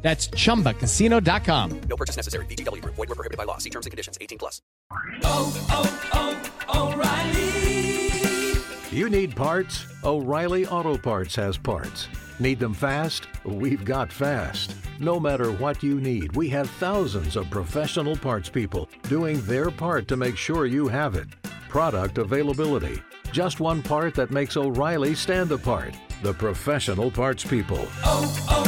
That's chumbacasino.com. No purchase necessary. VGW Group. Void were prohibited by law. See terms and conditions. 18 plus. Oh, Oh, oh, O'Reilly. You need parts? O'Reilly Auto Parts has parts. Need them fast? We've got fast. No matter what you need, we have thousands of professional parts people doing their part to make sure you have it. Product availability. Just one part that makes O'Reilly stand apart. The professional parts people. Oh, oh,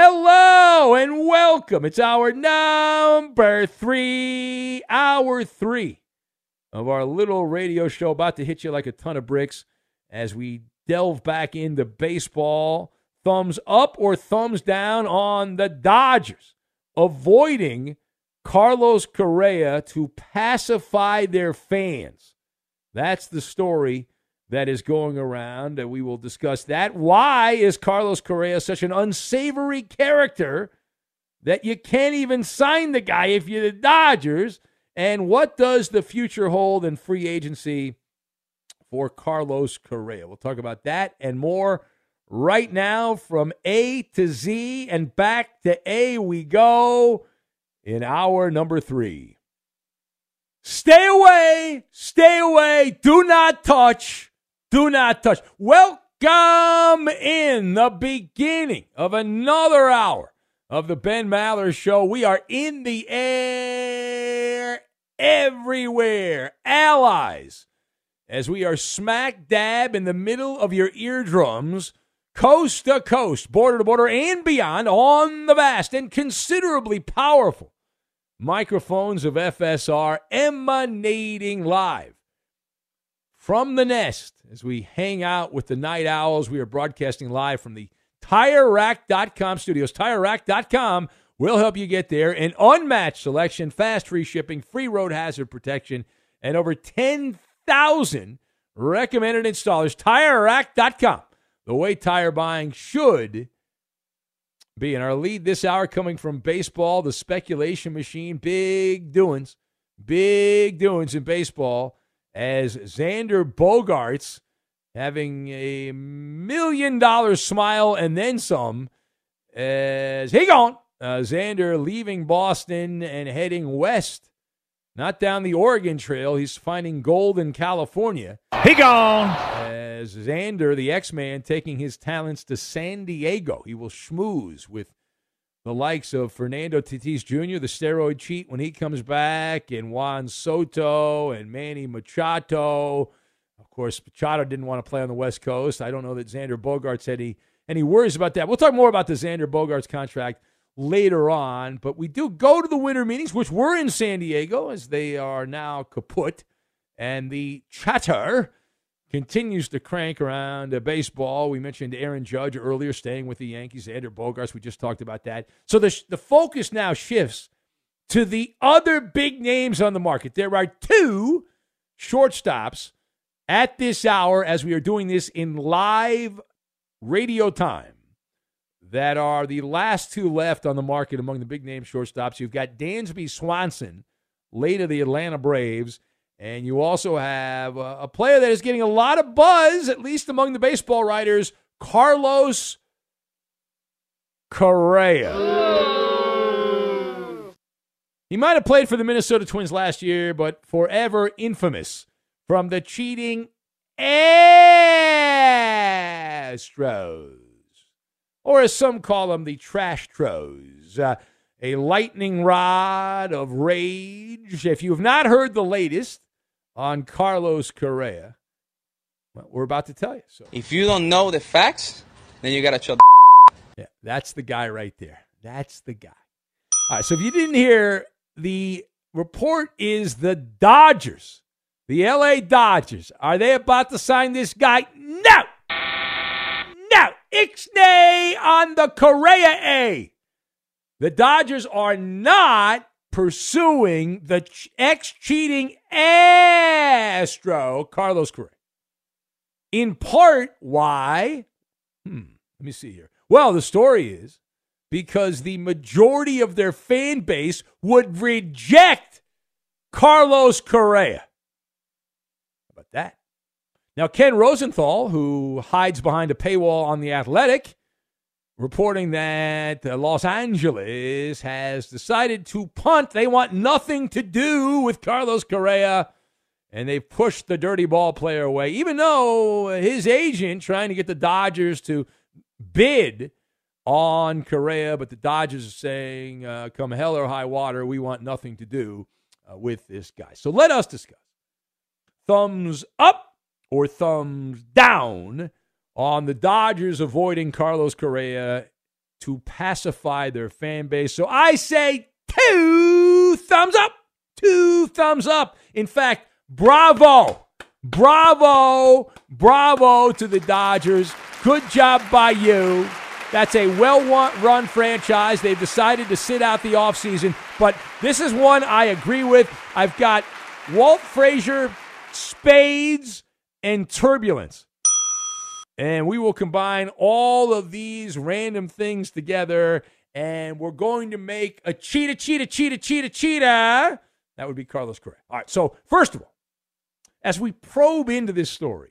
Hello and welcome. It's our number three, hour three of our little radio show about to hit you like a ton of bricks as we delve back into baseball. Thumbs up or thumbs down on the Dodgers avoiding Carlos Correa to pacify their fans. That's the story that is going around, and we will discuss that. Why is Carlos Correa such an unsavory character that you can't even sign the guy if you're the Dodgers? And what does the future hold in free agency for Carlos Correa? We'll talk about that and more right now from A to Z and back to A we go in hour number three. Stay away, stay away, do not touch. Do not touch. Welcome in the beginning of another hour of the Ben Maller Show. We are in the air everywhere. Allies, as we are smack dab in the middle of your eardrums, coast to coast, border to border, and beyond on the vast and considerably powerful microphones of FSR emanating live from the nest as we hang out with the night owls. We are broadcasting live from the TireRack.com studios. TireRack.com will help you get there. An unmatched selection, fast free shipping, free road hazard protection, and over 10,000 recommended installers. TireRack.com, the way tire buying should be. And our lead this hour coming from baseball, the speculation machine, big doings, big doings in baseball as Xander Bogaerts having a million dollar smile and then some as he gone. Uh, Xander leaving Boston and heading west, not down the Oregon Trail. He's finding gold in California. He gone. As Xander, the X Man, taking his talents to San Diego. He will schmooze with the likes of Fernando Tatis Jr., the steroid cheat when he comes back, and Juan Soto and Manny Machado. Of course, Machado didn't want to play on the West Coast. I don't know that Xander Bogaerts had any, any worries about that. We'll talk more about the Xander Bogaerts contract later on, but we do go to the winter meetings, which were in San Diego, as they are now kaput, and the chatter continues to crank around uh, baseball. We mentioned Aaron Judge earlier, staying with the Yankees. Xander Bogaerts, we just talked about that. So the the focus now shifts to the other big names on the market. There are two shortstops at this hour as we are doing this in live radio time that are the last two left on the market among the big name shortstops. You've got Dansby Swanson, late of the Atlanta Braves, and you also have a, a player that is getting a lot of buzz, at least among the baseball writers, Carlos Correa. He might have played for the Minnesota Twins last year, but forever infamous from the cheating Astros, or as some call them, the Trash Tros. Uh, a lightning rod of rage. If you have not heard the latest on Carlos Correa, well, we're about to tell you. So, If you don't know the facts, then you gotta shut. yeah, that's the guy right there. That's the guy. All right. So if you didn't hear, the report is the Dodgers, the LA Dodgers, are they about to sign this guy? No. No. Ixnay on the Correa A. The Dodgers are not pursuing the ex cheating Astro, Carlos Correa. In part, why? Hmm, let me see here. Well, the story is because the majority of their fan base would reject Carlos Correa. How about that? Now, Ken Rosenthal, who hides behind a paywall on The Athletic, reporting that uh, Los Angeles has decided to punt. They want nothing to do with Carlos Correa, and they've pushed the dirty ball player away, even though his agent trying to get the Dodgers to bid on Correa, but the Dodgers are saying, uh, come hell or high water, we want nothing to do uh, with this guy. So let us discuss. Thumbs up or thumbs down on the Dodgers avoiding Carlos Correa to pacify their fan base. So I say two thumbs up. Two thumbs up. In fact, bravo. Bravo. Bravo to the Dodgers. Good job by you. That's a well run franchise. They've decided to sit out the offseason, but this is one I agree with. I've got Walt Frazier, Spades, and Turbulence. And we will combine all of these random things together, and we're going to make a cheetah, cheetah, cheetah, cheetah, cheetah. That would be Carlos Correa. All right, so first of all, as we probe into this story,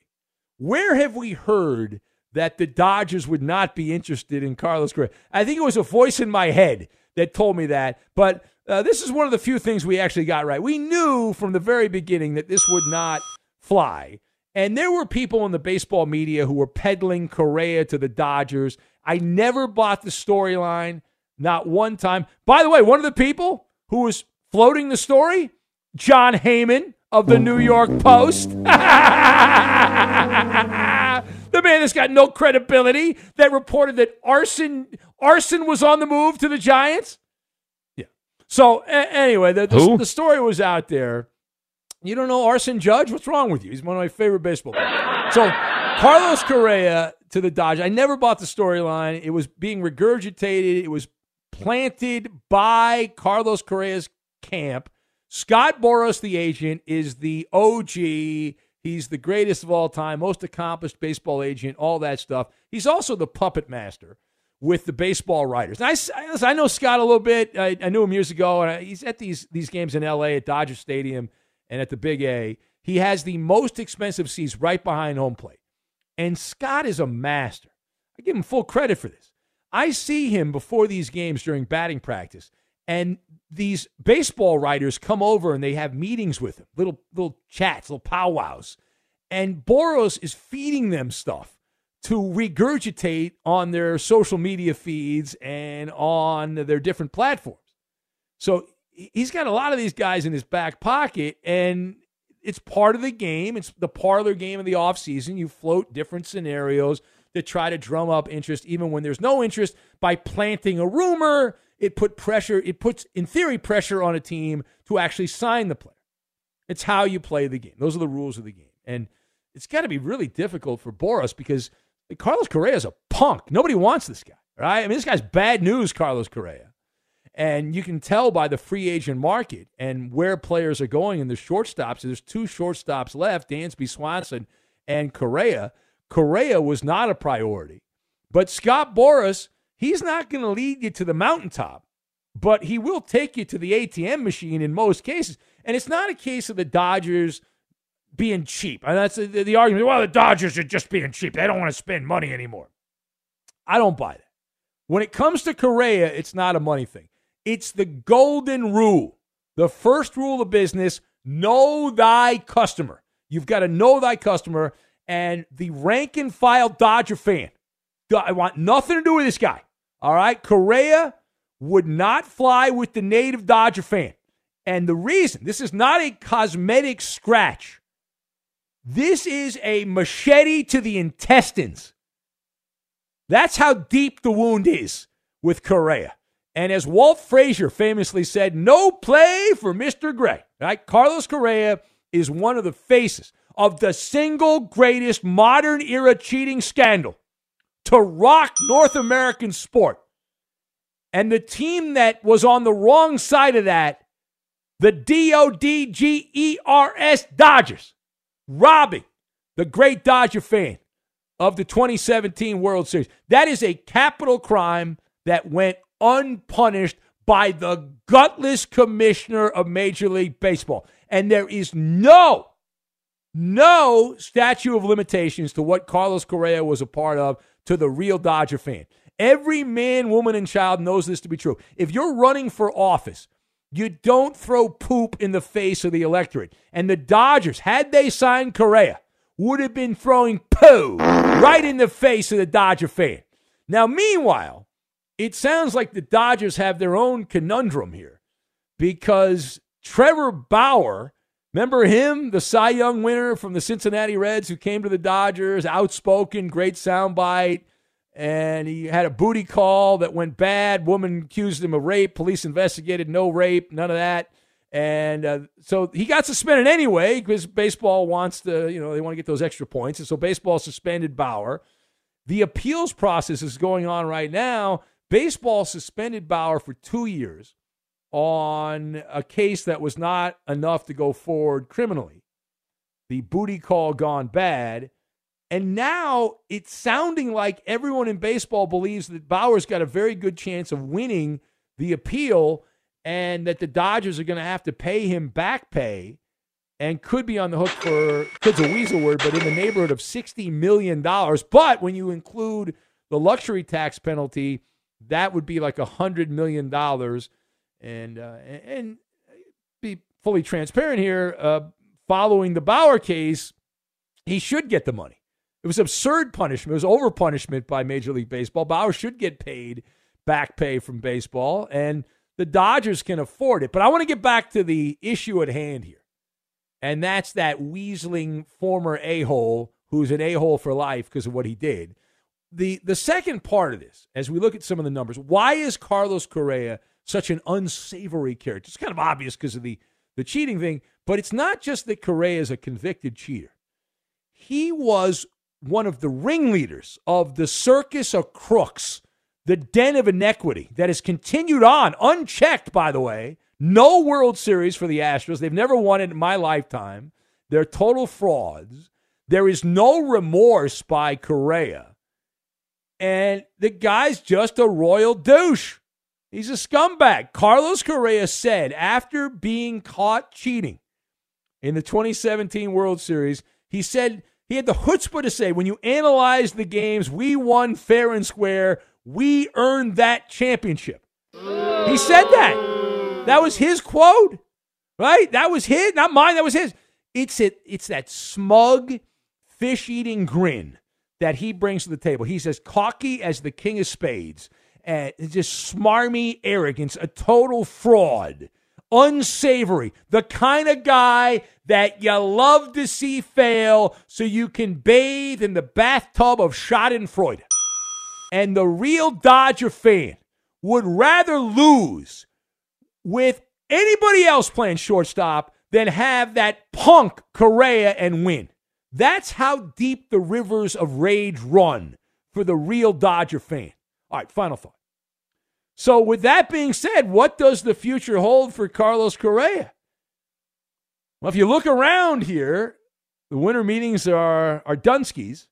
where have we heard that the Dodgers would not be interested in Carlos Correa? I think it was a voice in my head that told me that, but uh, this is one of the few things we actually got right. We knew from the very beginning that this would not fly. And there were people in the baseball media who were peddling Correa to the Dodgers. I never bought the storyline, not one time. By the way, one of the people who was floating the story, Jon Heyman of the New York Post. the man that's got no credibility that reported that arson arson was on the move to the Giants. Yeah. So a- anyway, the, the, the story was out there. You don't know Arson Judge? What's wrong with you? He's one of my favorite baseball players. So Carlos Correa to the Dodgers. I never bought the storyline. It was being regurgitated. It was planted by Carlos Correa's camp. Scott Boras, the agent, is the OG. He's the greatest of all time, most accomplished baseball agent, all that stuff. He's also the puppet master with the baseball writers. I, I, I know Scott a little bit. I, I knew him years ago, and I, he's at these these games in L.A. at Dodger Stadium and at the Big A. He has the most expensive seats right behind home plate. And Scott is a master. I give him full credit for this. I see him before these games during batting practice, and these baseball writers come over and they have meetings with him, little little chats, little powwows. And Boras is feeding them stuff to regurgitate on their social media feeds and on their different platforms. So he's got a lot of these guys in his back pocket, and it's part of the game. It's the parlor game of the offseason. You float different scenarios to try to drum up interest, even when there's no interest, by planting a rumor. It put pressure, it puts, in theory, pressure on a team to actually sign the player. It's how you play the game. Those are the rules of the game. And it's got to be really difficult for Boras because Carlos Correa is a punk. Nobody wants this guy, right? I mean, this guy's bad news, Carlos Correa. And you can tell by the free agent market and where players are going in the shortstops. There's two shortstops left Dansby Swanson and Correa. Correa was not a priority. But Scott Boras He's not going to lead you to the mountaintop, but he will take you to the ATM machine in most cases. And it's not a case of the Dodgers being cheap. And that's the, the argument. Well, the Dodgers are just being cheap. They don't want to spend money anymore. I don't buy that. When it comes to Correa, it's not a money thing. It's the golden rule. The first rule of business know thy customer. You've got to know thy customer. And the rank and file Dodger fan, I want nothing to do with this guy. All right. Correa would not fly with the native Dodger fan. And the reason this is not a cosmetic scratch, this is a machete to the intestines. That's how deep the wound is with Correa. And as Walt Frazier famously said, no play for Mr. Gray. Right? Carlos Correa is one of the faces of the single greatest modern era cheating scandal to rock North American sport. And the team that was on the wrong side of that, the D O D G E R S Dodgers, robbing the great Dodger fan of the 2017 World Series. That is a capital crime that went unpunished by the gutless commissioner of Major League Baseball. And there is no, no statute of limitations to what Carlos Correa was a part of to the real Dodger fan. Every man, woman, and child knows this to be true. If you're running for office, you don't throw poop in the face of the electorate. And the Dodgers, had they signed Correa, would have been throwing poo right in the face of the Dodger fan. Now, meanwhile, it sounds like the Dodgers have their own conundrum here because Trevor Bauer, remember him, the Cy Young winner from the Cincinnati Reds who came to the Dodgers, outspoken, great soundbite, and he had a booty call that went bad. Woman accused him of rape. Police investigated, no rape, none of that. And uh, so he got suspended anyway because baseball wants to, you know, they want to get those extra points. And so baseball suspended Bauer. The appeals process is going on right now. Baseball suspended Bauer for two years on a case that was not enough to go forward criminally. The booty call gone bad. And now it's sounding like everyone in baseball believes that Bauer's got a very good chance of winning the appeal and that the Dodgers are going to have to pay him back pay and could be on the hook for, kid's a weasel word, but in the neighborhood of $60 million. But when you include the luxury tax penalty, that would be like a $100 million. And, uh, and be fully transparent here, uh, following the Bauer case, he should get the money. It was absurd punishment. It was over punishment by Major League Baseball. Bauer should get paid back pay from baseball. And the Dodgers can afford it. But I want to get back to the issue at hand here. And that's that weaseling former a hole who's an a hole for life because of what he did. The, the second part of this, as we look at some of the numbers, why is Carlos Correa such an unsavory character? It's kind of obvious because of the, the cheating thing, but it's not just that Correa is a convicted cheater. He was one of the ringleaders of the circus of crooks the den of inequity that has continued on, unchecked, by the way. No World Series for the Astros. They've never won it in my lifetime. They're total frauds. There is no remorse by Correa. And the guy's just a royal douche. He's a scumbag. Carlos Correa said after being caught cheating in the 2017 World Series, he said he had the chutzpah to say, when you analyze the games, we won fair and square. We earned that championship. He said that. That was his quote, right? That was his, not mine. That was his. It's it. It's that smug, fish-eating grin that he brings to the table. He's as cocky as the king of spades, and just smarmy arrogance, a total fraud, unsavory, the kind of guy that you love to see fail, so you can bathe in the bathtub of Schadenfreude and the real Dodger fan would rather lose with anybody else playing shortstop than have that punk Correa and win. That's how deep the rivers of rage run for the real Dodger fan. All right, final thought. So, with that being said, what does the future hold for Carlos Correa? Well, if you look around here, the winter meetings are, are Dunskies.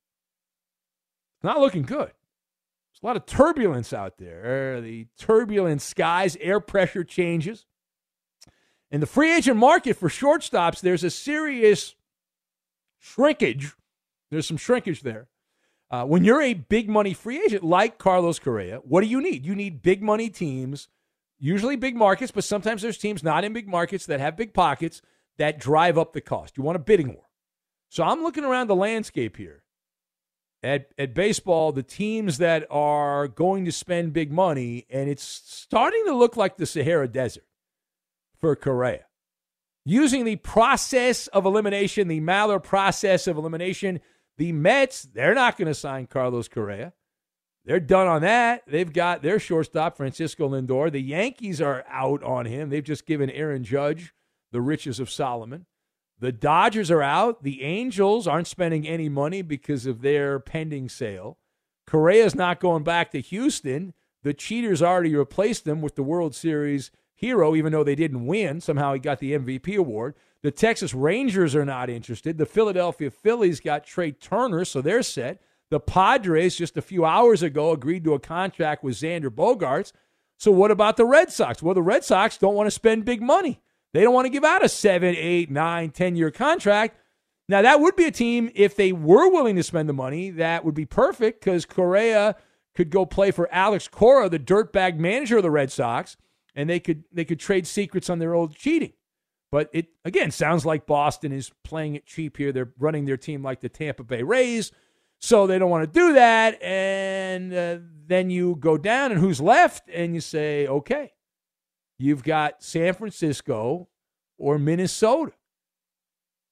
Not looking good. There's a lot of turbulence out there. The turbulent skies, air pressure changes. In the free agent market for shortstops, there's a serious shrinkage. There's some shrinkage there. Uh, when you're a big money free agent like Carlos Correa, what do you need? You need big money teams, usually big markets, but sometimes there's teams not in big markets that have big pockets that drive up the cost. You want a bidding war. So I'm looking around the landscape here. At, at baseball, the teams that are going to spend big money, and it's starting to look like the Sahara Desert for Correa. Using the process of elimination, the Maller process of elimination, the Mets, they're not going to sign Carlos Correa. They're done on that. They've got their shortstop, Francisco Lindor. The Yankees are out on him. They've just given Aaron Judge the riches of Solomon. The Dodgers are out. The Angels aren't spending any money because of their pending sale. Correa's not going back to Houston. The Cheaters already replaced them with the World Series hero, even though they didn't win. Somehow he got the MVP award. The Texas Rangers are not interested. The Philadelphia Phillies got Trea Turner, so they're set. The Padres just a few hours ago agreed to a contract with Xander Bogaerts. So what about the Red Sox? Well, the Red Sox don't want to spend big money. They don't want to give out a seven, eight, nine, ten year contract. Now that would be a team if they were willing to spend the money. That would be perfect because Correa could go play for Alex Cora, the dirtbag manager of the Red Sox, and they could they could trade secrets on their old cheating. But it again sounds like Boston is playing it cheap here. They're running their team like the Tampa Bay Rays, so they don't want to do that. And uh, then you go down, and who's left? And you say, okay, you've got San Francisco or Minnesota,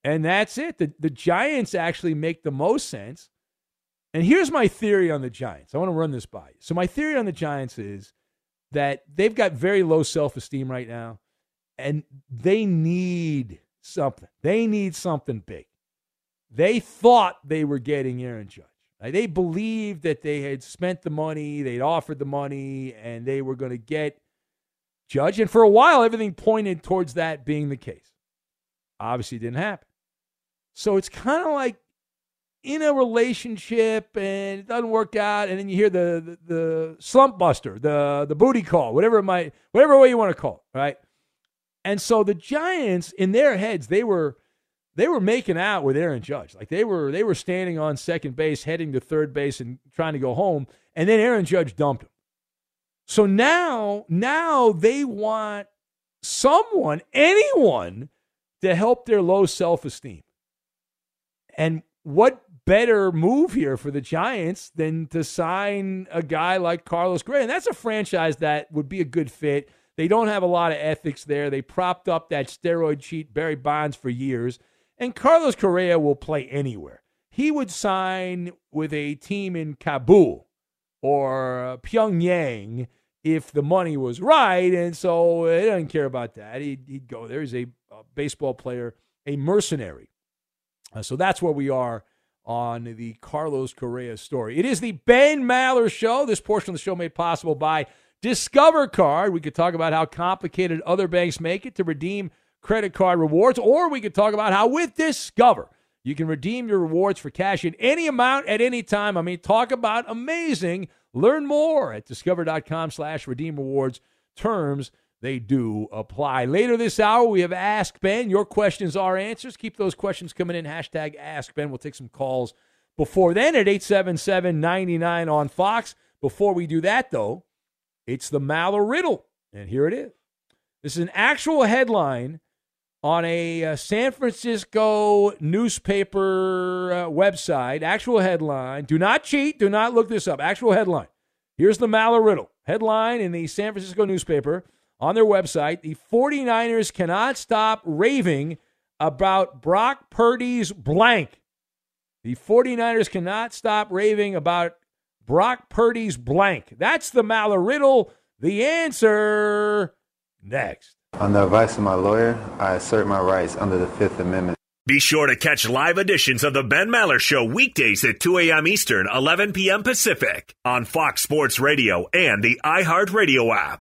and that's it. The the Giants actually make the most sense. And here's my theory on the Giants. I want to run this by you. So my theory on the Giants is that they've got very low self esteem right now, and they need something. They need something big. They thought they were getting Aaron Judge. They believed that they had spent the money, they'd offered the money, and they were going to get Judge. And for a while, everything pointed towards that being the case. Obviously, didn't happen. So it's kind of like in a relationship and it doesn't work out, and then you hear the, the, the slump buster, the the booty call, whatever it might, whatever way you want to call it, right? And so the Giants, in their heads, they were they were making out with Aaron Judge, like they were they were standing on second base, heading to third base, and trying to go home, and then Aaron Judge dumped him. So now, now they want someone, anyone, to help their low self esteem. And what better move here for the Giants than to sign a guy like Carlos Gray? And that's a franchise that would be a good fit. They don't have a lot of ethics there. They propped up that steroid cheat Barry Bonds for years. And Carlos Correa will play anywhere. He would sign with a team in Kabul or Pyongyang if the money was right. And so he doesn't care about that. He'd, he'd go there. He's a, a baseball player, a mercenary. Uh, so that's where we are on the Carlos Correa story. It is the Ben Maller Show. This portion of the show made possible by Discover Card. We could talk about how complicated other banks make it to redeem credit card rewards, or we could talk about how with Discover, you can redeem your rewards for cash in any amount at any time. I mean, talk about amazing. Learn more at discover.com slash redeem rewards. Terms they do apply. Later this hour, we have Ask Ben. Your questions are answers. Keep those questions coming in. Hashtag Ask Ben. We'll take some calls before then at 877 99 on Fox. Before we do that, though, it's the Maller Riddle. And here it is. This is an actual headline on a uh, San Francisco newspaper uh, website. Actual headline. Do not cheat. Do not look this up. Actual headline. Here's the Maller Riddle. Headline in the San Francisco newspaper on their website the 49ers cannot stop raving about Brock Purdy's blank. The 49ers cannot stop raving about Brock Purdy's blank. That's the Maller riddle. The answer next. On the advice of my lawyer, I assert my rights under the Fifth Amendment. Be sure to catch live editions of the Ben Maller Show weekdays at 2 a.m. Eastern, 11 p.m. Pacific on Fox Sports Radio and the iHeartRadio app.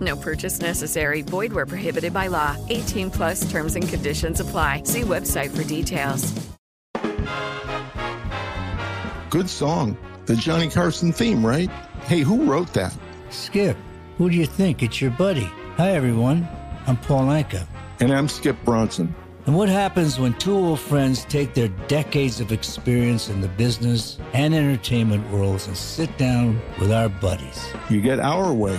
No purchase necessary. Void where prohibited by law. 18 plus terms and conditions apply. See website for details. Good song. The Johnny Carson theme, right? Hey, who wrote that? Skip, who do you think? It's your buddy. Hi, everyone. I'm Paul Anka. And I'm Skip Bronson. And what happens when two old friends take their decades of experience in the business and entertainment worlds and sit down with our buddies? You get Our Way,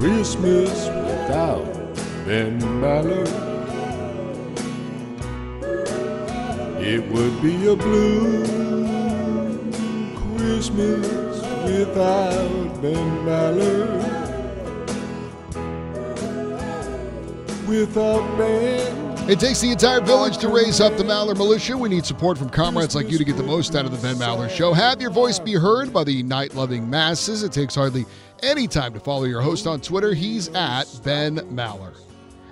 Christmas without Ben Maller. It would be a blue Christmas without Ben Maller. Without Ben. It takes the entire village to raise up the Maller Militia. We need support from comrades like you to get the most out of the Ben Maller Show. Have your voice be heard by the night loving masses. It takes hardly any time to follow your host on Twitter. He's at Ben Maller.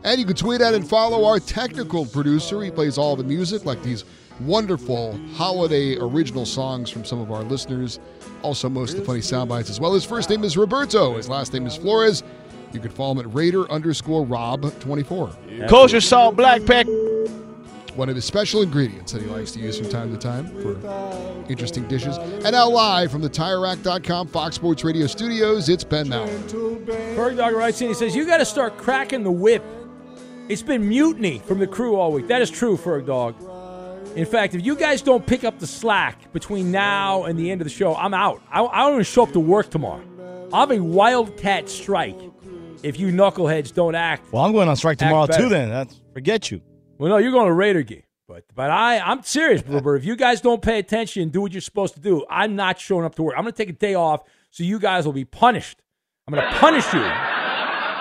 And you can tweet at and follow our technical producer. He plays all the music, like these wonderful holiday original songs from some of our listeners. Also, most of the funny sound bites as well. His first name is Roberto. His last name is Flores. You can follow him at Raider underscore Rob24. Kosher salt, black pepper. One of his special ingredients that he likes to use from time to time for interesting dishes. And now live from the TireRack.com Fox Sports Radio studios, it's Ben Maller. Berg Dog writes in, he says, You got to start cracking the whip. It's been mutiny from the crew all week. That is true, Ferg Dog. In fact, if you guys don't pick up the slack between now and the end of the show, I'm out. I, I don't even show up to work tomorrow. I'll have a wildcat strike if you knuckleheads don't act. Well, I'm going on strike tomorrow better. too. Then that's forget you. Well, no, you're going to Raider game. But but I I'm serious, Bluebird. If you guys don't pay attention and do what you're supposed to do, I'm not showing up to work. I'm going to take a day off, so you guys will be punished. I'm going to punish you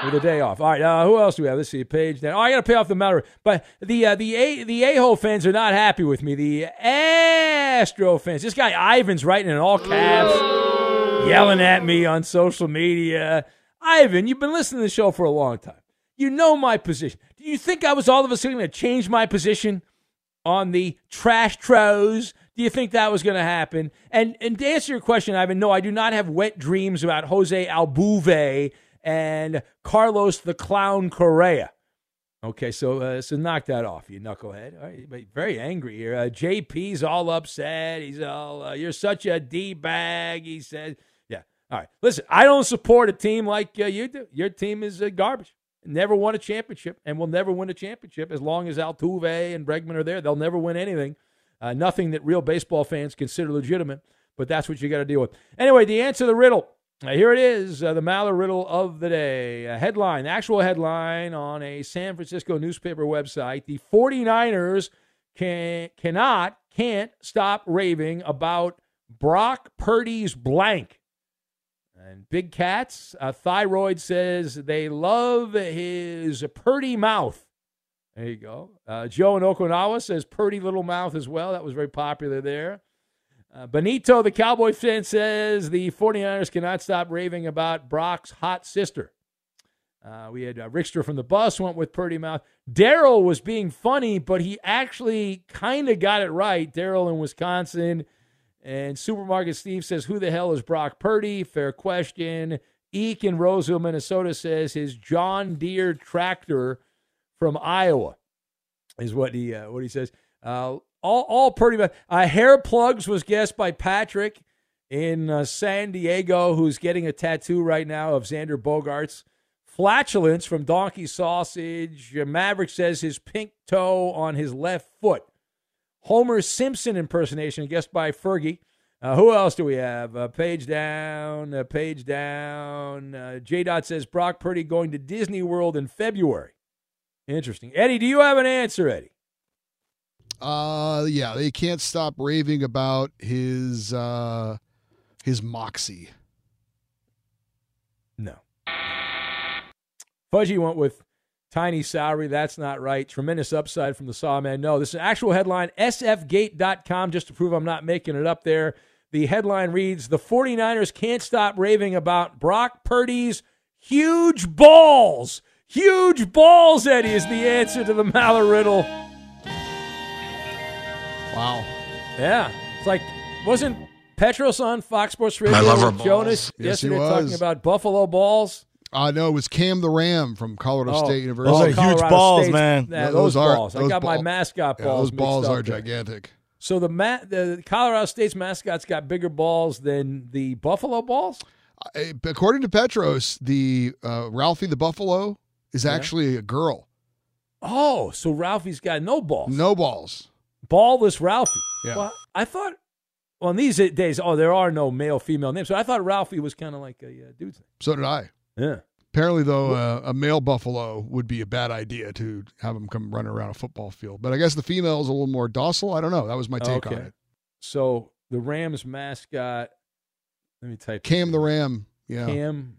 with a day off. All right, uh, who else do we have? Let's see, page down. Oh, I got to pay off the matter. But the uh, the a the a fans are not happy with me. The Astro fans. This guy Ivan's writing in all caps, yelling at me on social media. Ivan, you've been listening to the show for a long time. You know my position. Do you think I was all of a sudden going to change my position on the trash tros? Do you think that was going to happen? And and to answer your question, Ivan, no, I do not have wet dreams about Jose Altuve and Carlos the Clown Correa. Okay, so uh, so knock that off, you knucklehead. All right, very angry here. Uh, JP's all upset. He's all, uh, "You're such a d bag." He "Yeah, all right." Listen, I don't support a team like uh, you do. Your team is uh, garbage. Never won a championship, and will never win a championship as long as Altuve and Bregman are there. They'll never win anything. Uh, nothing that real baseball fans consider legitimate. But that's what you got to deal with. Anyway, the answer to the riddle. Uh, here it is, uh, the Maller riddle of the day. A headline, actual headline on a San Francisco newspaper website. The 49ers can, cannot, can't stop raving about Brock Purdy's blank. And Big Cats, uh, Thyroid says they love his purty mouth. There you go. Uh, Joe in Okinawa says purty little mouth as well. That was very popular there. Uh, Benito, the Cowboy fan, says the 49ers cannot stop raving about Brock's hot sister. Uh, we had uh, Rickster from the bus went with Purdy Mouth. Daryl was being funny, but he actually kind of got it right. Daryl in Wisconsin. And Supermarket Steve says, Who the hell is Brock Purdy? Fair question. Eek in Roseville, Minnesota says his John Deere tractor from Iowa is what he uh, what he says. Uh, all all pretty much. Uh, hair plugs was guessed by Patrick in uh, San Diego, who's getting a tattoo right now of Xander Bogaerts. Flatulence from Donkey Sausage. Maverick says his pink toe on his left foot. Homer Simpson impersonation, guessed by Fergie. Uh, who else do we have? Uh, page down, uh, page down. Uh, J. Dot says Brock Purdy going to Disney World in February. Interesting. Eddie, do you have an answer, Eddie? Uh, yeah, they can't stop raving about his uh, his moxie. No. Fudgy went with tiny salary. That's not right. Tremendous upside from the Sawman. No, this is an actual headline. SFGate.com, just to prove I'm not making it up there. The headline reads The 49ers can't stop raving about Brock Purdy's huge balls. Huge balls, Eddie, is the answer to the Maller riddle. Wow. Yeah. It's like, wasn't Petros on Fox Sports Radio? My lover with Jonas balls. Yes, he yesterday was. talking about Buffalo balls. Uh, no, it was Cam the Ram from Colorado Oh, State University. those are huge balls, State's- man. yeah, those balls. I got my ball- mascot yeah, balls those balls are there. gigantic. So the ma- the Colorado State's mascot's got bigger balls than the Buffalo balls. Uh, According to Petros, the uh, Ralphie the Buffalo is Yeah. actually a girl. Oh, so Ralphie's got no balls. No balls. Ballless Ralphie. Yeah. Well, I thought. Well, in these days, oh, there are no male female names. So I thought Ralphie was kind of like a uh, dude's name. So did I. Yeah. Apparently, though, uh, a male buffalo would be a bad idea to have him come running around a football field. But I guess the female is a little more docile. I don't know. That was my take on Okay. it. So the Rams mascot. Let me type. Cam the Ram. Yeah. Cam.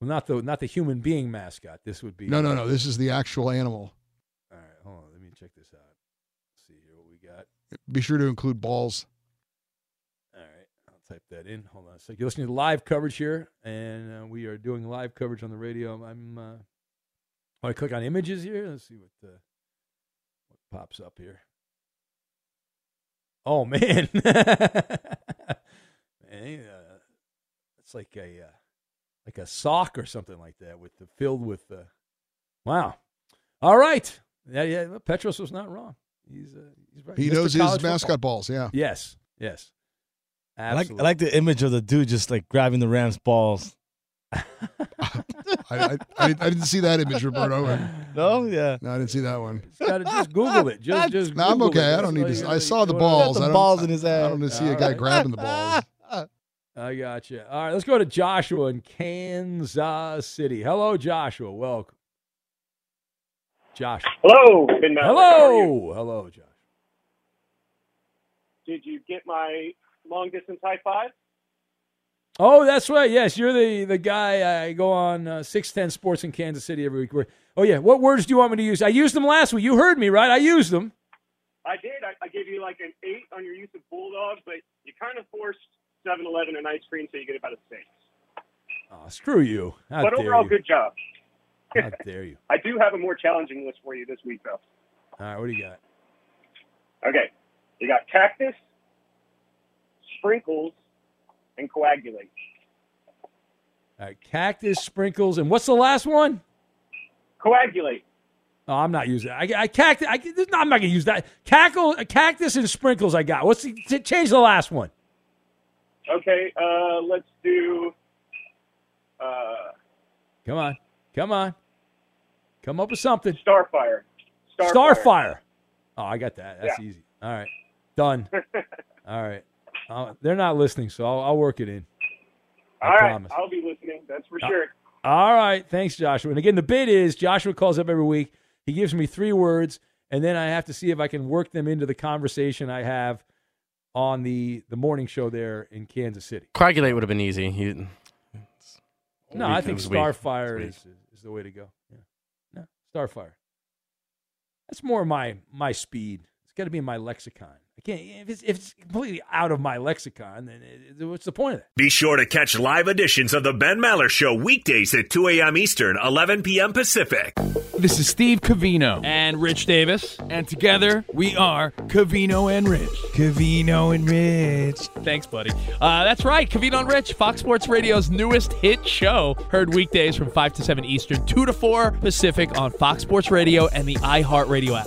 Well, not the not the human being mascot. This would be No, no, no. This is the actual animal. All right, hold on. Let me check this out. Let's see here what we got. Be sure to include balls. All right, I'll type that in. Hold on a second. You're listening to live coverage here, and uh, we are doing live coverage on the radio. I'm. Uh, I click on images here. Let's see what uh, what pops up here. Oh man, man, uh, it's like a uh, like a sock or something like that with the filled with. Uh, wow. All right. Yeah, yeah. Petros was not wrong. He's uh, he's right. He Mr. knows his College mascot football. balls. Yeah. Yes. Yes. I like, I like the image of the dude just like grabbing the Rams balls. I, I, I, I didn't see that image, Roberto. No, yeah. No, I didn't see that one. Gotta just Google it. Just, just. No, I'm okay. it. I don't need That's to. all I saw the balls. the I don't, balls in his ass. I don't need to see a guy right. grabbing the balls. I got you. All right, let's go to Joshua in Kansas City. Hello, Joshua. Welcome. Josh. Hello, Ben Mallory. How are you? Hello. Hello, Josh. Did you get my long distance high five? Oh, that's right. Yes, you're the the guy. I go on uh, six ten Sports in Kansas City every week. Where, oh yeah, what words do you want me to use? I used them last week. You heard me, right? I used them. I did. I, I gave you like an eight on your use of bulldog, but you kind of forced 7-Eleven and ice cream, so you get about a six. Oh, screw you. How but overall, you. good job. How dare you? I do have a more challenging list for you this week, though. All right, what do you got? Okay, you got cactus, sprinkles, and coagulate. All right, cactus, sprinkles, and what's the last one? Coagulate. Oh, I'm not using it. I, I cactus. I, I'm not gonna use that. Cackle, cactus, and sprinkles. I got. What's the, change the last one? Okay, uh, let's do. Uh, Come on, come on, come up with something. Starfire. Starfire. Oh, I got that. That's easy. All right, done. All right. Uh, they're not listening, so I'll, I'll work it in. I All right, promise. I'll be listening. That's for Uh, sure. All right. Thanks, Joshua. And again, the bid is Joshua calls up every week. He gives me three words, and then I have to see if I can work them into the conversation I have on the the morning show there in Kansas City. Coagulate would have been easy. He, No, I think. Starfire It is, was weak. is the way to go. Yeah. No, Starfire. That's more my my speed. It's got to be in my lexicon. I can't if it's if it's completely out of my lexicon. Then it, it- what's the point of that? Be sure to catch live editions of the Ben Maller Show weekdays at 2 a.m. Eastern, 11 p.m. Pacific. This is Steve Covino and Rich Davis, and together we are Covino and Rich. Covino and Rich. Thanks, buddy. Uh, that's right, Covino and Rich, Fox Sports Radio's newest hit show. Heard weekdays from 5 to 7 Eastern, 2 to 4 Pacific on Fox Sports Radio and the iHeartRadio app.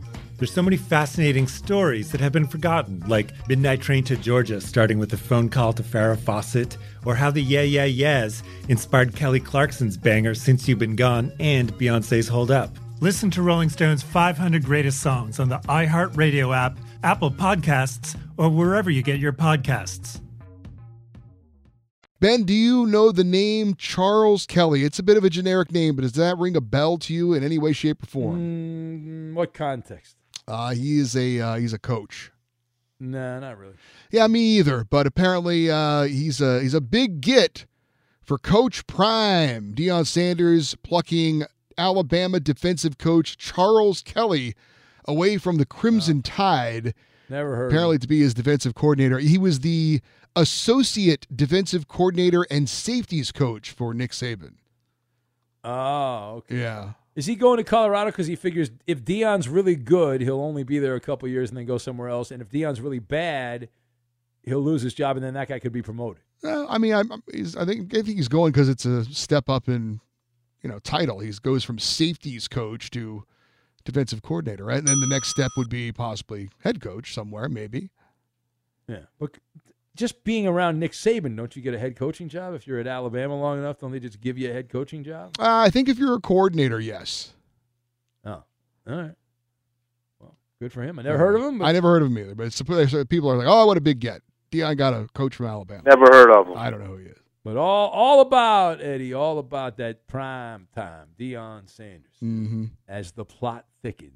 There's so many fascinating stories that have been forgotten, like Midnight Train to Georgia, starting with a phone call to Farrah Fawcett, or how the Yeah Yeah Yeahs inspired Kelly Clarkson's banger Since You've Been Gone and Beyonce's Hold Up. Listen to Rolling Stone's 500 Greatest Songs on the iHeartRadio app, Apple Podcasts, or wherever you get your podcasts. Ben, do you know the name Charles Kelly? It's a bit of a generic name, but does that ring a bell to you in any way, shape, or form? Mm, what context? Uh, he is a uh, he's a coach. Nah, not really. Yeah, me either. But apparently, uh, he's a he's a big get for Coach Prime. Deion Sanders plucking Alabama defensive coach Charles Kelly away from the Crimson Tide. Never heard. Apparently, to be his defensive coordinator. He was the associate defensive coordinator and safeties coach for Nick Saban. Oh, okay. Yeah. Is he going to Colorado because he figures if Deion's really good, he'll only be there a couple years and then go somewhere else, and if Deion's really bad, he'll lose his job and then that guy could be promoted. Uh, I mean, I'm, he's, I think I think he's going because it's a step up in, you know, title. He goes from safeties coach to defensive coordinator, right? And then the next step would be possibly head coach somewhere, maybe. Yeah, but just being around Nick Saban, don't you get a head coaching job if you're at Alabama long enough? Don't they just give you a head coaching job? Uh, I think if you're a coordinator, yes. Oh, all right. Well, good for him. I never heard of him. But I never heard of him either. But it's, people are like, "Oh, what a big get!" Deion got a coach from Alabama. Never heard of him. I don't know who he is. But all all about Eddie, all about that prime time, Deion Sanders, mm-hmm. as the plot thickens.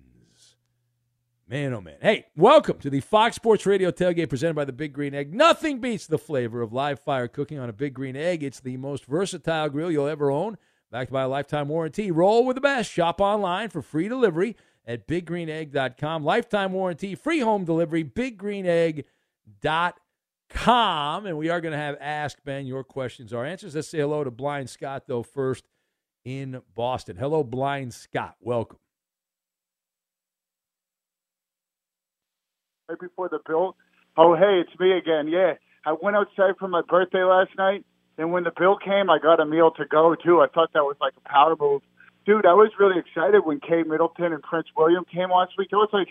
Man, oh man. Hey, welcome to the Fox Sports Radio tailgate presented by the Big Green Egg. Nothing beats the flavor of live fire cooking on a Big Green Egg. It's the most versatile grill you'll ever own, backed by a lifetime warranty. Roll with the best. Shop online for free delivery at biggreenegg.com. Lifetime warranty, free home delivery, biggreenegg.com. And we are going to have Ask Ben your questions, our answers. Let's say hello to Blind Scott, though, first in Boston. Hello, Blind Scott. Welcome. Right before the bill. Oh, hey, it's me again. Yeah, I went outside for my birthday last night, and when the bill came, I got a meal to go too. I thought that was like a power move, dude. I was really excited when Kate Middleton and Prince William came last week. It was like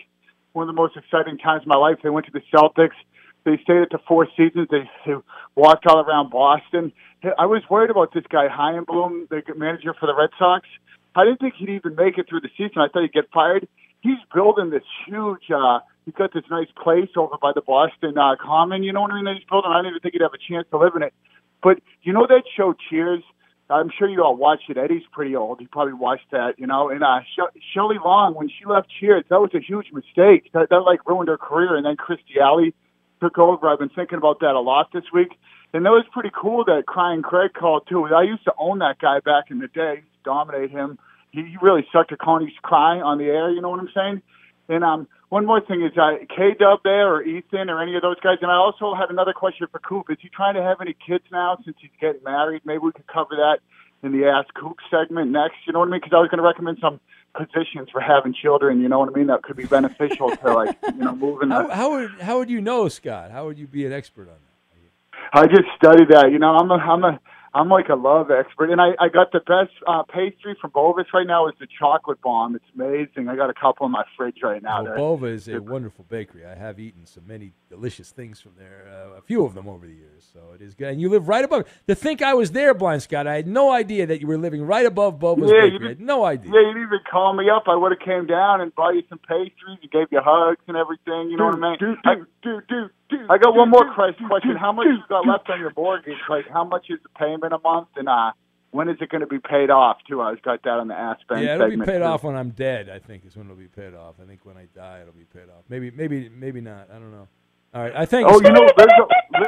one of the most exciting times of my life. They went to the Celtics. They stayed at the Four Seasons. They, they walked all around Boston. I was worried about this guy Bloom, the manager for the Red Sox. I didn't think he'd even make it through the season. I thought he'd get fired. He's building this huge. uh he's got this nice place over by the Boston uh, Common. You know what I mean? That he's building. I didn't even think he'd have a chance to live in it. But you know that show Cheers? I'm sure you all watched it. Eddie's pretty old. He probably watched that, you know. And uh, she- Shelley Long, when she left Cheers, that was a huge mistake. That, that like ruined her career. And then Kirstie Alley took over. I've been thinking about that a lot this week. And that was pretty cool that Crying Craig called too. I used to own that guy back in the day, dominate him. He, he really sucked a Coney's cry on the air. You know what I'm saying? And um, one more thing is uh, K Dub there or Ethan or any of those guys. And I also had another question for Coop. Is he trying to have any kids now since he's getting married? Maybe we could cover that in the Ask Coop segment next. You know what I mean? Because I was going to recommend some positions for having children. You know what I mean? That could be beneficial to like you know moving. How, the, how would how would you know, Scott? How would you be an expert on that? I just studied that. You know, I'm a I'm a I'm like a love expert, and I I got the best uh, pastry from Bova's right now is the chocolate bomb. It's amazing. I got a couple in my fridge right now. Well, Bova is a wonderful bakery. I have eaten so many delicious things from there, uh, a few of them over the years. So it is good. And you live right above. To think I was there, Blind Scott, I had no idea that you were living right above Bova's Yeah, you bakery. I had no idea. Yeah, you didn't even call me up. I would have came down and bought you some pastries and gave you hugs and everything. You know what I mean? Dude, I, dude, dude, dude, I got one more question. question. How much you got left on your mortgage? Like, how much is the payment a month? And uh, when is it going to be paid off too? I was got that on the Ask Ben Yeah, it'll be paid too. off when I'm dead. I think is when it'll be paid off. I think when I die, it'll be paid off. Maybe, maybe, maybe not. I don't know. All right, I think. Oh, you know, there's a,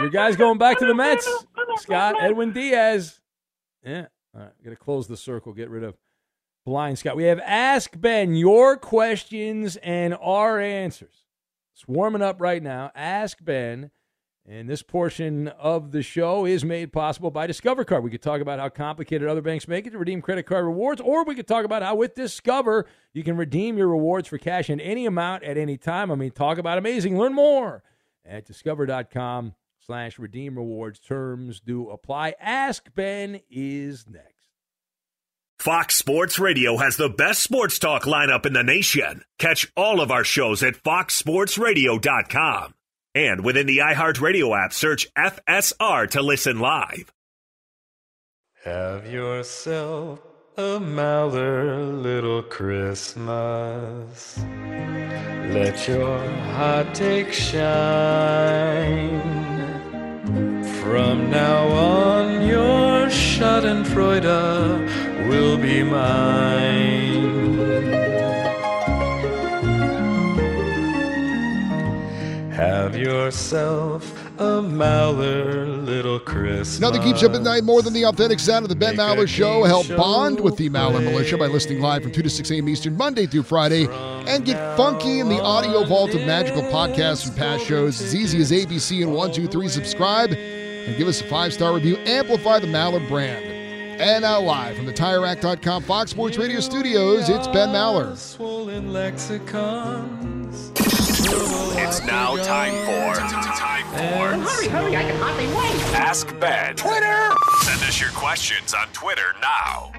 Your guy's going back to the Mets. Scott Edwin Diaz. Yeah. All right. Got to close the circle. Get rid of blind Scott. We have Ask Ben your questions and our answers. It's warming up right now. Ask Ben. And this portion of the show is made possible by Discover Card. We could talk about how complicated other banks make it to redeem credit card rewards, or we could talk about how with Discover you can redeem your rewards for cash in any amount at any time. I mean, talk about amazing. Learn more at discover.com slash redeem rewards. Terms do apply. Ask Ben is next. Fox Sports Radio has the best sports talk lineup in the nation. Catch all of our shows at foxsportsradio.com. And within the iHeartRadio app, search FSR to listen live. Have yourself a Maller little Christmas. Let your hot take shine. From now on, your Schadenfreude will be mine. Have yourself a Maller little Christmas. Nothing keeps you up at night more than the authentic sound of the Ben Maller Show. Help bond with the Maller Militia by listening live from 2 to 6 a.m. Eastern, Monday through Friday, and get funky in the audio vault of magical podcasts from past shows. As easy as ABC and 123. Subscribe and give us a five star review. Amplify the Maller brand. And now, live from the TireRack.com Fox Sports Radio studios, it's Ben Maller. Swollen lexicons. It's now time for time for hurry, hurry, I can hardly wait. Ask Ben. Twitter. Send us your questions on Twitter now.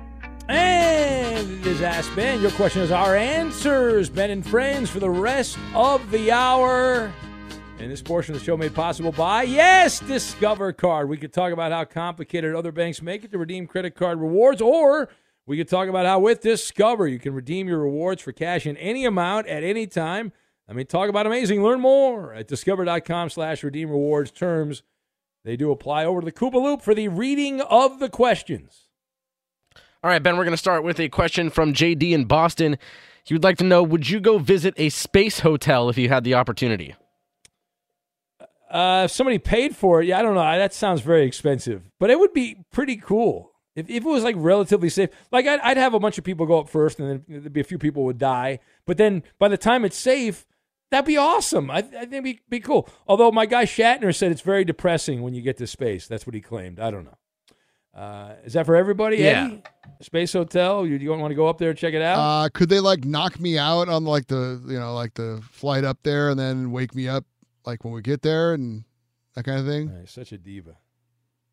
And it is Ask Ben. Your question is our answers. Ben and friends for the rest of the hour. And this portion of the show made possible by, yes, Discover Card. We could talk about how complicated other banks make it to redeem credit card rewards, or we could talk about how with Discover you can redeem your rewards for cash in any amount at any time. I mean, talk about amazing. Learn more at discover.com slash redeem rewards. Terms, they do apply over to the Koopa Loop for the reading of the questions. All right, Ben, we're going to start with a question from JD in Boston. He would like to know Would you go visit a space hotel if you had the opportunity? Uh, if somebody paid for it, yeah, I don't know. That sounds very expensive, but it would be pretty cool if, if it was like relatively safe. Like I'd, I'd have a bunch of people go up first, and then there'd be a few people would die. But then by the time it's safe, that'd be awesome. I, I think it'd be, be cool. Although my guy Shatner said it's very depressing when you get to space. That's what he claimed. I don't know. Uh, is that for everybody? Yeah. Eddie? Space Hotel. You, you want to go up there and check it out? Uh, could they like knock me out on like the you know like the flight up there and then wake me up like when we get there and that kind of thing? You're such a diva.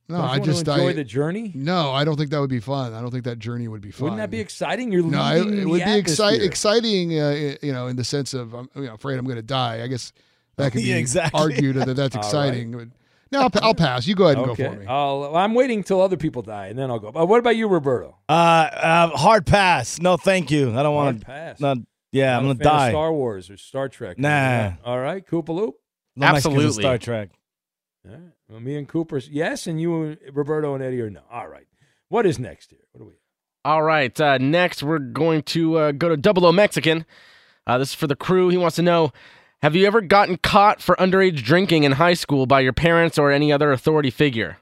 No, Don't you I want to just enjoy I, the journey. No, I don't think that would be fun. I don't think that journey would be fun. Wouldn't that be exciting? You're no, I, leaving it the would be exci- exciting. Uh, you know, in the sense of I'm you know, afraid I'm going to die. I guess that could be Yeah, exactly. argued that that's All exciting. But no, I'll, I'll pass. You go ahead and okay. go for me. I'll, I'm waiting until other people die, and then I'll go. But what about you, Roberto? Uh, uh, hard pass. No, thank you. I don't want to. pass. Not, yeah, I'm gonna fan of die. Star Wars or Star Trek? Nah. All right, Koopa Loop. No Mexicans in Star Trek. All right. Well, me and Cooper's yes, and you, Roberto, and Eddie are no. All right. What is next here? What do we? All right. Uh, next, we're going to uh, go to Double O Mexican. Uh, this is for the crew. He wants to know Have you ever gotten caught for underage drinking in high school by your parents or any other authority figure?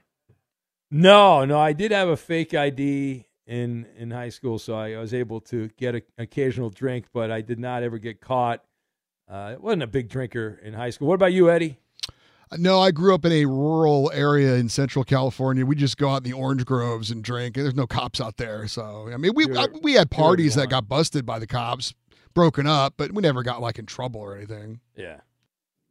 No, no. I did have a fake ID in in high school, so I was able to get an occasional drink, but I did not ever get caught. Uh, I wasn't a big drinker in high school. What about you, Eddie? No, I grew up in a rural area in Central California. We just go out in the orange groves and drink. There's no cops out there, so I mean, we I, we had parties that got busted by the cops, broken up, but we never got like in trouble or anything. Yeah.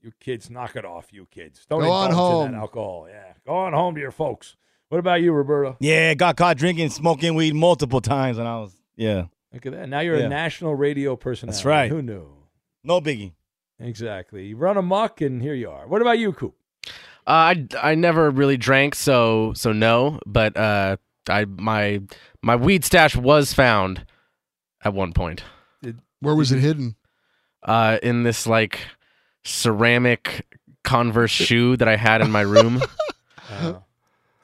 You kids, knock it off, you kids. Don't Go on indulge in home. that alcohol. Yeah. Go on home to your folks. What about you, Roberto? Yeah, got caught drinking, smoking weed multiple times, and I was yeah. Look at that. Now you're Yeah. a national radio personality. That's right. Who knew? No biggie. Exactly. You run amok, and here you are. What about you, Coop? Uh, I, I never really drank, so so no. But uh, I my my weed stash was found at one point. Where was it hidden? uh, in this like ceramic Converse shoe that I had in my room. Uh,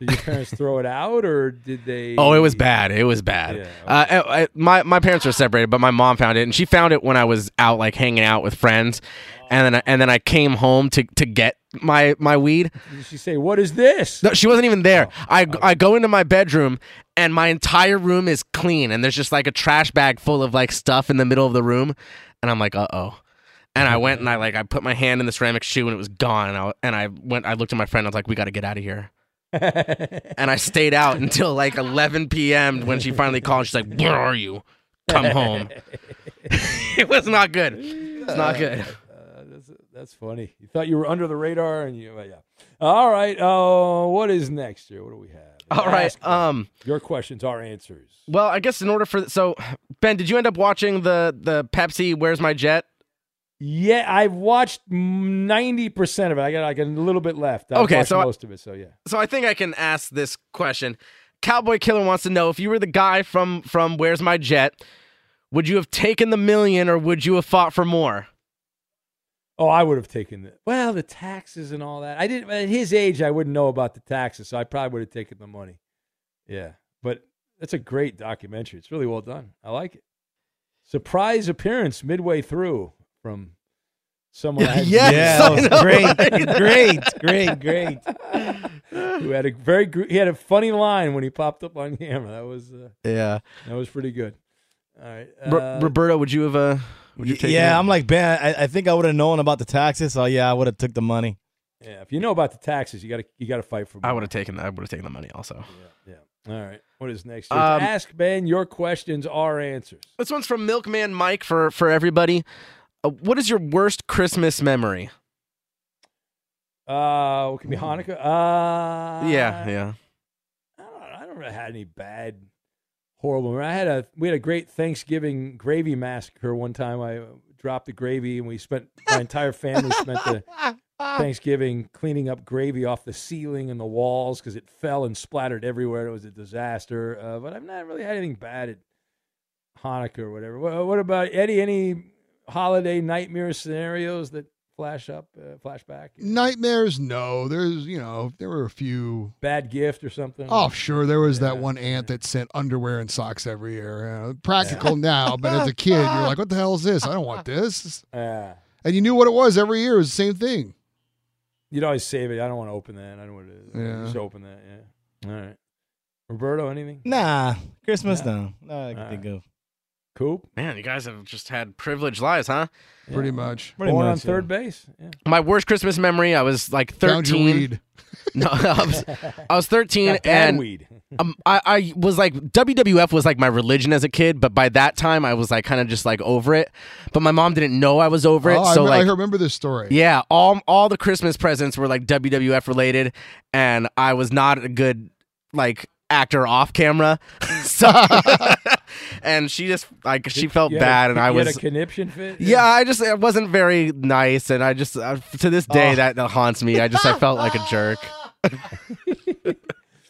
did your parents throw it out, or did they? Oh, it was bad. It was bad. Yeah, uh, I, I- my my parents were separated, but my mom found it, and she found it when I was out like hanging out with friends, and then I, and then I came home to to get my my weed. Did she say, "What is this?" No, she wasn't even there. I I go into my bedroom, and my entire room is clean, and there's just like a trash bag full of like stuff in the middle of the room, and I'm like, uh oh. And I went and I like I put my hand in the ceramic shoe and it was gone. And I, and I went I looked at my friend. I was like, "We got to get out of here." And I stayed out until like 11 p.m. when she finally called. She's like, "Where are you? Come home." it was not good. It's not good. Uh, that's, that's funny. You thought you were under the radar, and you, yeah. All right. Oh, what is next here? What do we have? All right. Um. Your questions are answers. Well, I guess in order for so Ben, did you end up watching the the Pepsi "Where's My Jet"? Yeah, I've watched ninety percent of it. I got like a little bit left. I've Okay, watched so I- most of it. So yeah. So I think I can ask this question. Cowboy Killer wants to know if you were the guy from from Where's My Jet, would you have taken the million or would you have fought for more? Oh, I would have taken the well, the taxes and all that. I didn't at his age. I wouldn't know about the taxes, so I probably would have taken the money. Yeah, but that's a great documentary. It's really well done. I like it. Surprise appearance midway through from someone. I hadn't Yes, was great, great, great, great. Who had a very he had a funny line when he popped up on camera. That was uh, Yeah. that was pretty good. All right, uh, Roberto, would you have uh would you taken Yeah, it? I'm like Ben. I, I think I would have known about the taxes. So yeah, I would have took the money. yeah. If you know about the taxes, you got to you got to fight for. I would have taken I would have taken the money also. Yeah. All right. What is next? Um, Ask Ben. Your questions are answers. This one's from Milkman Mike for for everybody. Uh, what is your worst Christmas memory? Uh, what could be Hanukkah? Uh, yeah, yeah. I don't, I don't really had any bad, horrible. I had a we had a great Thanksgiving gravy massacre one time. I dropped the gravy, and we spent my entire family spent the Thanksgiving cleaning up gravy off the ceiling and the walls because it fell and splattered everywhere. It was a disaster. Uh, but I've not really had anything bad at Hanukkah or whatever. What, what about Eddie? Any holiday nightmare scenarios that flash up, uh, flashback? Nightmares? No. There's, you know, there were a few. Bad gift or something? Oh, sure. There was that one aunt that sent underwear and socks every year. You know, practical now, but as a kid, you're like, what the hell is this? I don't want this. Yeah. And you knew what it was every year. It was the same thing. You'd always save it. I don't want to open that. I don't want to Yeah. just open that. Yeah. All right. Roberto, anything? Nah, Christmas Nah. no. No, I can All think of. Coop? Man, you guys have just had privileged lives, huh? Pretty much. Pretty Born on third yeah. base. Yeah. My worst Christmas memory, I was like Found your 13. weed. No, I was, I was 13 and weed. um, I, I was like WWF was like my religion as a kid, but by that time I was like kind of just like over it. But my mom didn't know I was over it, Oh, I, so re- I like remember this story. yeah, all all the Christmas presents were like WWF related, and I was not a good like actor off camera. so, and she just like she felt You had a- bad, and I you was had a conniption fit. yeah, I just it wasn't very nice, and I just uh, to this day Oh. that, that haunts me. I just I felt like a jerk.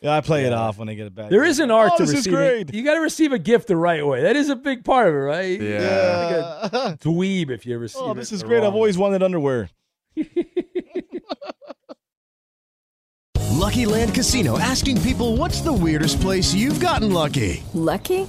Yeah, I play it off when I get it back. There is an art Oh, to this is receiving. great. You got to receive a gift the right way. That is a big part of it, right? Yeah. Like a dweeb if you receive Oh, this is great. wrong I've always wanted underwear. Lucky Land Casino asking people what's the weirdest place you've gotten lucky? Lucky?